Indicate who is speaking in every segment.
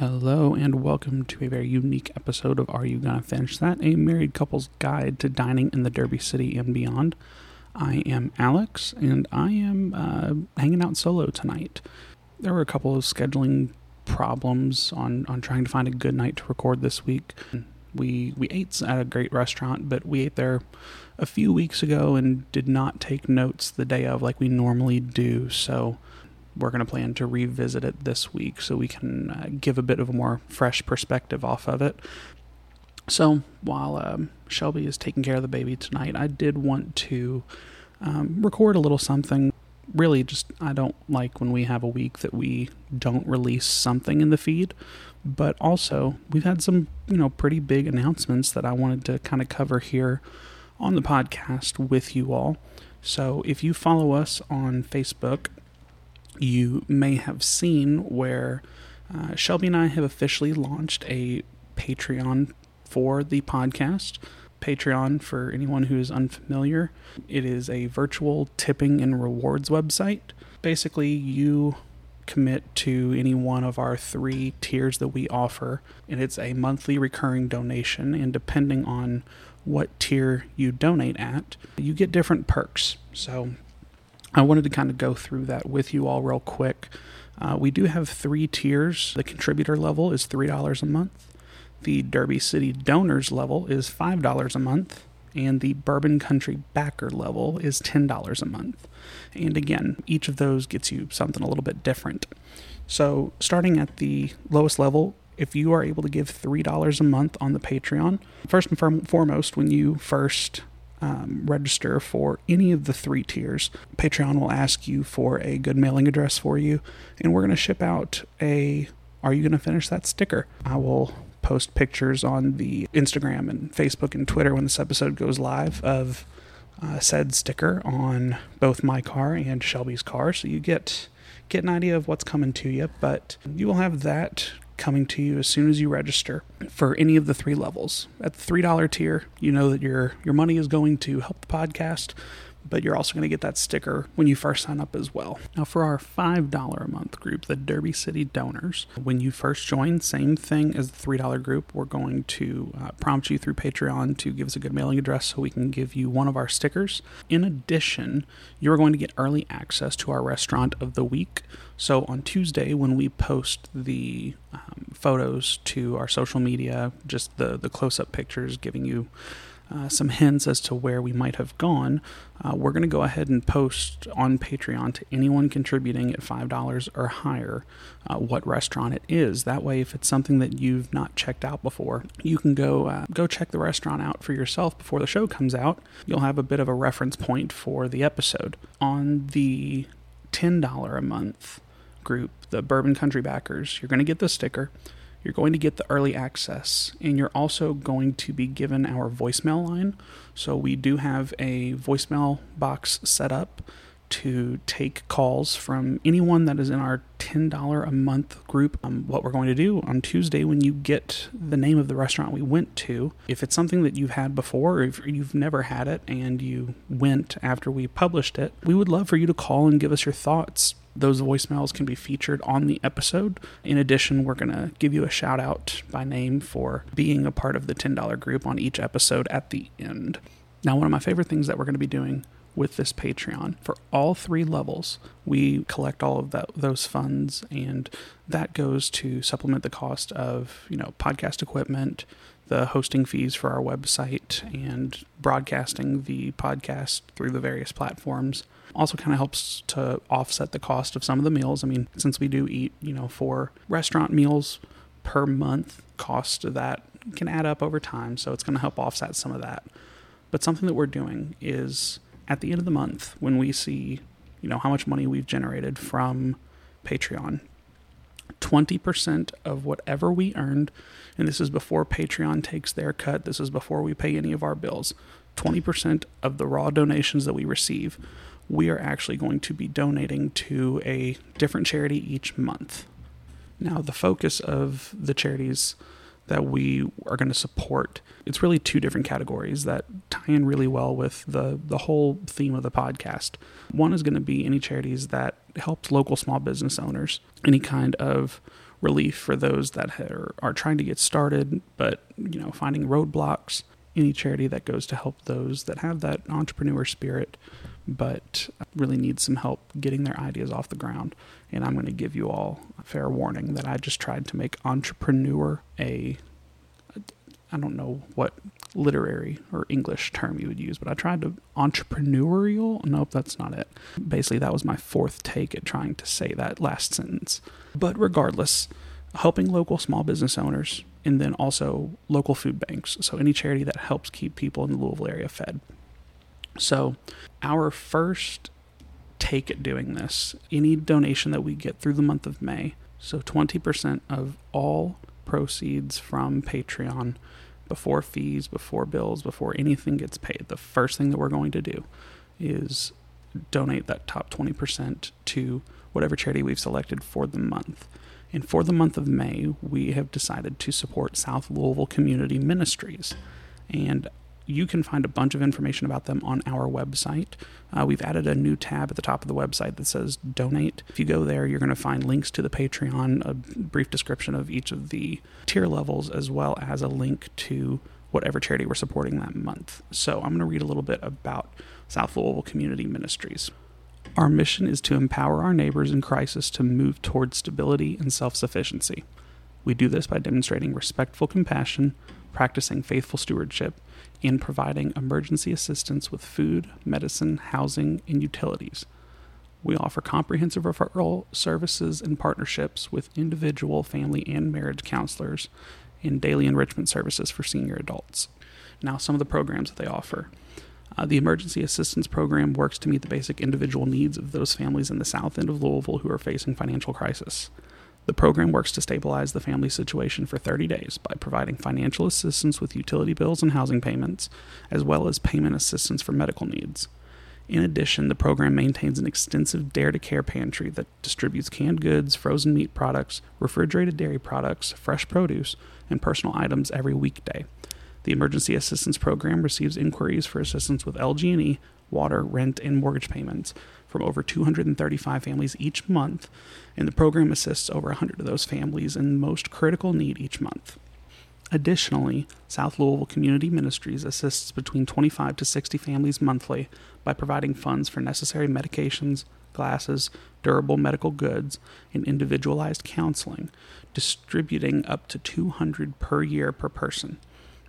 Speaker 1: Hello, and welcome to a very unique episode of Are You Gonna Finish That? A married couple's guide to dining in the Derby City and beyond. I am Alex, and I am uh, hanging out solo tonight. There were a couple of scheduling problems on, on trying to find a good night to record this week. We we ate at a great restaurant, but we ate there a few weeks ago and did not take notes the day of like we normally do. So we're going to plan to revisit it this week so we can uh, give a bit of a more fresh perspective off of it. So while um, Shelby is taking care of the baby tonight, I did want to um, record a little something. Really, just I don't like when we have a week that we don't release something in the feed. But also, we've had some, you know, pretty big announcements that I wanted to kind of cover here on the podcast with you all. So if you follow us on Facebook, you may have seen where uh, Shelby and I have officially launched a Patreon for the podcast. Patreon, for anyone who is unfamiliar, it is a virtual tipping and rewards website. Basically, you commit to any one of our three tiers that we offer, and it's a monthly recurring donation. And depending on what tier you donate at, you get different perks. So, I wanted to kind of go through that with you all real quick. Uh, we do have three tiers. The contributor level is $3 a month. The Derby City donors level is $5 a month and the Bourbon Country backer level is $10 a month. And again, each of those gets you something a little bit different. So, starting at the lowest level, if you are able to give $3 a month on the Patreon, first and foremost, when you first um, register for any of the three tiers, Patreon will ask you for a good mailing address for you, and we're going to ship out a Are You Going to Finish That sticker? I will post pictures on the Instagram and Facebook and Twitter when this episode goes live of uh, said sticker on both my car and Shelby's car, so you get get an idea of what's coming to you. But you will have that coming to you as soon as you register for any of the three levels. At the three dollar tier, you know that your your money is going to help the podcast but you're also going to get that sticker when you first sign up as well. Now, for our $5 a month group, the Derby City Donors, when you first join, same thing as the $3 group, we're going to uh, prompt you through Patreon to give us a good mailing address so we can give you one of our stickers. In addition, you're going to get early access to our restaurant of the week. So on Tuesday, when we post the um, photos to our social media, just the, the close up pictures giving you uh, some hints as to where we might have gone, uh, we're going to go ahead and post on Patreon to anyone contributing at $5 or higher uh, what restaurant it is. That way, if it's something that you've not checked out before, you can go uh, go check the restaurant out for yourself before the show comes out. You'll have a bit of a reference point for the episode. On the $10 a month group, the Bourbon Country Backers, you're going to get the sticker. You're going to get the early access, and you're also going to be given our voicemail line. So, we do have a voicemail box set up to take calls from anyone that is in our $10 a month group. Um, what we're going to do on Tuesday, when you get the name of the restaurant we went to, if it's something that you've had before, or if you've never had it and you went after we published it, we would love for you to call and give us your thoughts those voicemails can be featured on the episode. In addition, we're going to give you a shout out by name for being a part of the $10 group on each episode at the end. Now, one of my favorite things that we're going to be doing with this Patreon for all three levels, we collect all of that, those funds, and that goes to supplement the cost of you know podcast equipment, the hosting fees for our website, and broadcasting the podcast through the various platforms also kind of helps to offset the cost of some of the meals. I mean, since we do eat, you know, four restaurant meals per month, cost of that can add up over time. So it's going to help offset some of that. But something that we're doing is at the end of the month, when we see, you know, how much money we've generated from Patreon, 20% of whatever we earned, and this is before Patreon takes their cut, this is before we pay any of our bills, 20% of the raw donations that we receive we are actually going to be donating to a different charity each month. Now, the focus of the charities that we are going to support, it's really two different categories that tie in really well with the, the whole theme of the podcast. One is going to be any charities that help local small business owners, any kind of relief for those that are, are trying to get started, but you know, finding roadblocks. Any charity that goes to help those that have that entrepreneur spirit, but really need some help getting their ideas off the ground. And I'm going to give you all a fair warning that I just tried to make entrepreneur a I don't know what literary or English term you would use, but I tried to entrepreneurial. Nope, that's not it. Basically, that was my fourth take at trying to say that last sentence. But regardless, helping local small business owners and then also local food banks. So, any charity that helps keep people in the Louisville area fed. So, our first take at doing this, any donation that we get through the month of May, so 20% of all proceeds from Patreon before fees, before bills, before anything gets paid, the first thing that we're going to do is donate that top 20% to whatever charity we've selected for the month. And for the month of May, we have decided to support South Louisville Community Ministries. And you can find a bunch of information about them on our website. Uh, we've added a new tab at the top of the website that says donate. If you go there, you're going to find links to the Patreon, a brief description of each of the tier levels, as well as a link to whatever charity we're supporting that month. So I'm going to read a little bit about South Louisville Community Ministries. Our mission is to empower our neighbors in crisis to move towards stability and self sufficiency. We do this by demonstrating respectful compassion, practicing faithful stewardship, in providing emergency assistance with food, medicine, housing, and utilities. We offer comprehensive referral services and partnerships with individual, family, and marriage counselors and daily enrichment services for senior adults. Now, some of the programs that they offer. Uh, the Emergency Assistance Program works to meet the basic individual needs of those families in the south end of Louisville who are facing financial crisis. The program works to stabilize the family situation for 30 days by providing financial assistance with utility bills and housing payments, as well as payment assistance for medical needs. In addition, the program maintains an extensive Dare to Care pantry that distributes canned goods, frozen meat products, refrigerated dairy products, fresh produce, and personal items every weekday. The Emergency Assistance Program receives inquiries for assistance with LG&E, water, rent, and mortgage payments from over 235 families each month, and the program assists over 100 of those families in most critical need each month. Additionally, South Louisville Community Ministries assists between 25 to 60 families monthly by providing funds for necessary medications, glasses, durable medical goods, and individualized counseling, distributing up to 200 per year per person.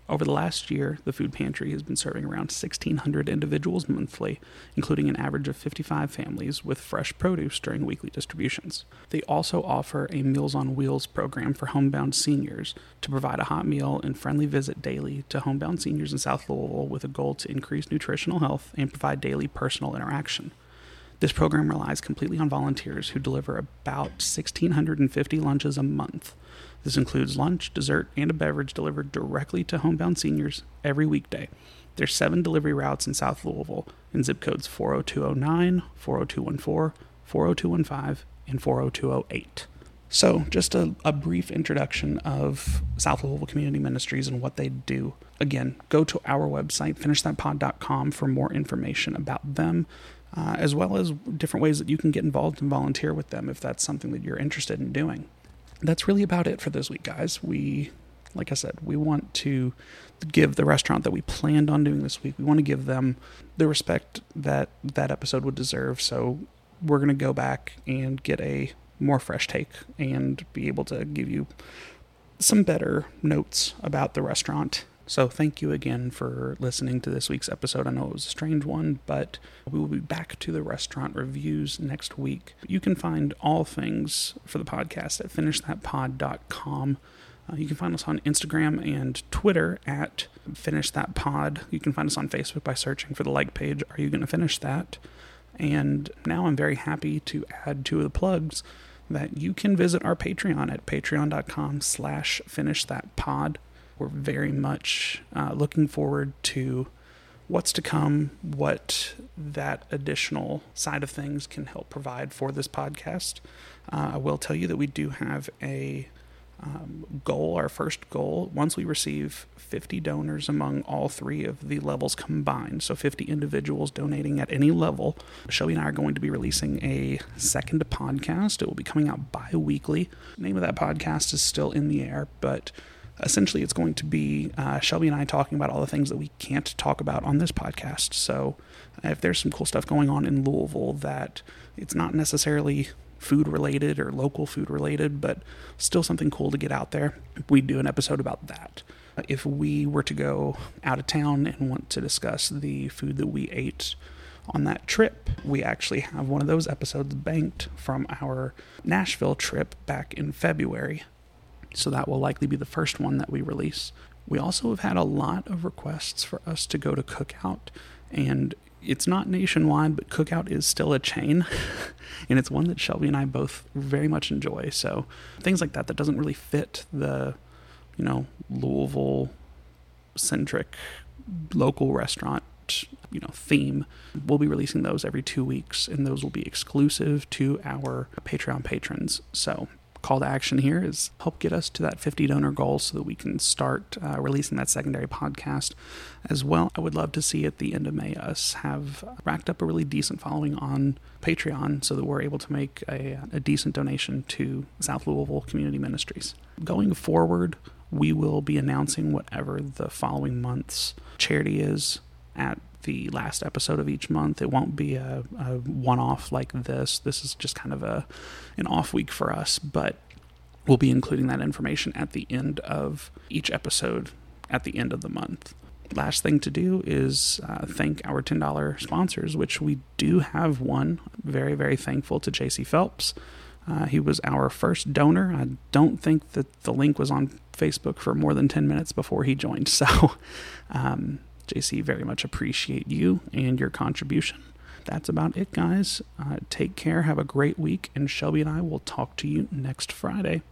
Speaker 1: Over the last year, the food pantry has been serving around 1,600 individuals monthly, including an average of 55 families with fresh produce during weekly distributions. They also offer a Meals on Wheels program for homebound seniors to provide a hot meal and friendly visit daily to homebound seniors in South Louisville with a goal to increase nutritional health and provide daily personal interaction. This program relies completely on volunteers who deliver about 1,650 lunches a month. This includes lunch, dessert, and a beverage delivered directly to homebound seniors every weekday. There's seven delivery routes in South Louisville in zip codes 40209, 40214, 40215, and 40208. So, just a, a, brief introduction of South Louisville Community Ministries and what they do. Again, go to our website, finishthatpod.com, for more information about them, uh, as well as different ways that you can get involved and volunteer with them if that's something that you're interested in doing that's really about it for this week, guys. We, like I said, we want to give the restaurant that we planned on doing this week, we want to give them the respect that that episode would deserve. So we're going to go back and get a more fresh take and be able to give you some better notes about the restaurant so thank you again for listening to this week's episode. I know it was a strange one, but we will be back to the restaurant reviews next week. You can find all things for the podcast at finishthatpod.com. Uh, you can find us on Instagram and Twitter at Finish That Pod. You can find us on Facebook by searching for the like page. Are you going to finish that? And now I'm very happy to add two of the plugs that you can visit our Patreon at patreon.com slash finish that pod we're very much uh, looking forward to what's to come, what that additional side of things can help provide for this podcast. Uh, I will tell you that we do have a um, goal, our first goal, once we receive 50 donors among all three of the levels combined, so 50 individuals donating at any level, Shelby and I are going to be releasing a second podcast. It will be coming out bi weekly. name of that podcast is still in the air, but essentially it's going to be uh, Shelby and I talking about all the things that we can't talk about on this podcast. So if there's some cool stuff going on in Louisville that it's not necessarily food related or local food related, but still something cool to get out there. We'd do an episode about that. If we were to go out of town and want to discuss the food that we ate on that trip, we actually have one of those episodes banked from our Nashville trip back in February. So that will likely be the first one that we release. We also have had a lot of requests for us to go to Cookout, and it's not nationwide, but Cookout is still a chain, and it's one that Shelby and I both very much enjoy. So things like that that doesn't really fit the, you know, Louisville centric local restaurant you know theme we'll be releasing those every two weeks and those will be exclusive to our patreon patrons so call to action here is help get us to that 50 donor goal so that we can start uh, releasing that secondary podcast as well. I would love to see at the end of May us have racked up a really decent following on Patreon so that we're able to make a, a decent donation to South Louisville Community Ministries. Going forward, we will be announcing whatever the following month's charity is at the last episode of each month. It won't be a, a one off like this. This is just kind of a an off week for us, but we'll be including that information at the end of each episode at the end of the month. Last thing to do is uh, thank our $10 sponsors, which we do have one. Very, very thankful to JC Phelps. Uh, he was our first donor. I don't think that the link was on Facebook for more than 10 minutes before he joined. So, um, JC, very much appreciate you and your contribution. That's about it, guys. Uh, take care. Have a great week. And Shelby and I will talk to you next Friday.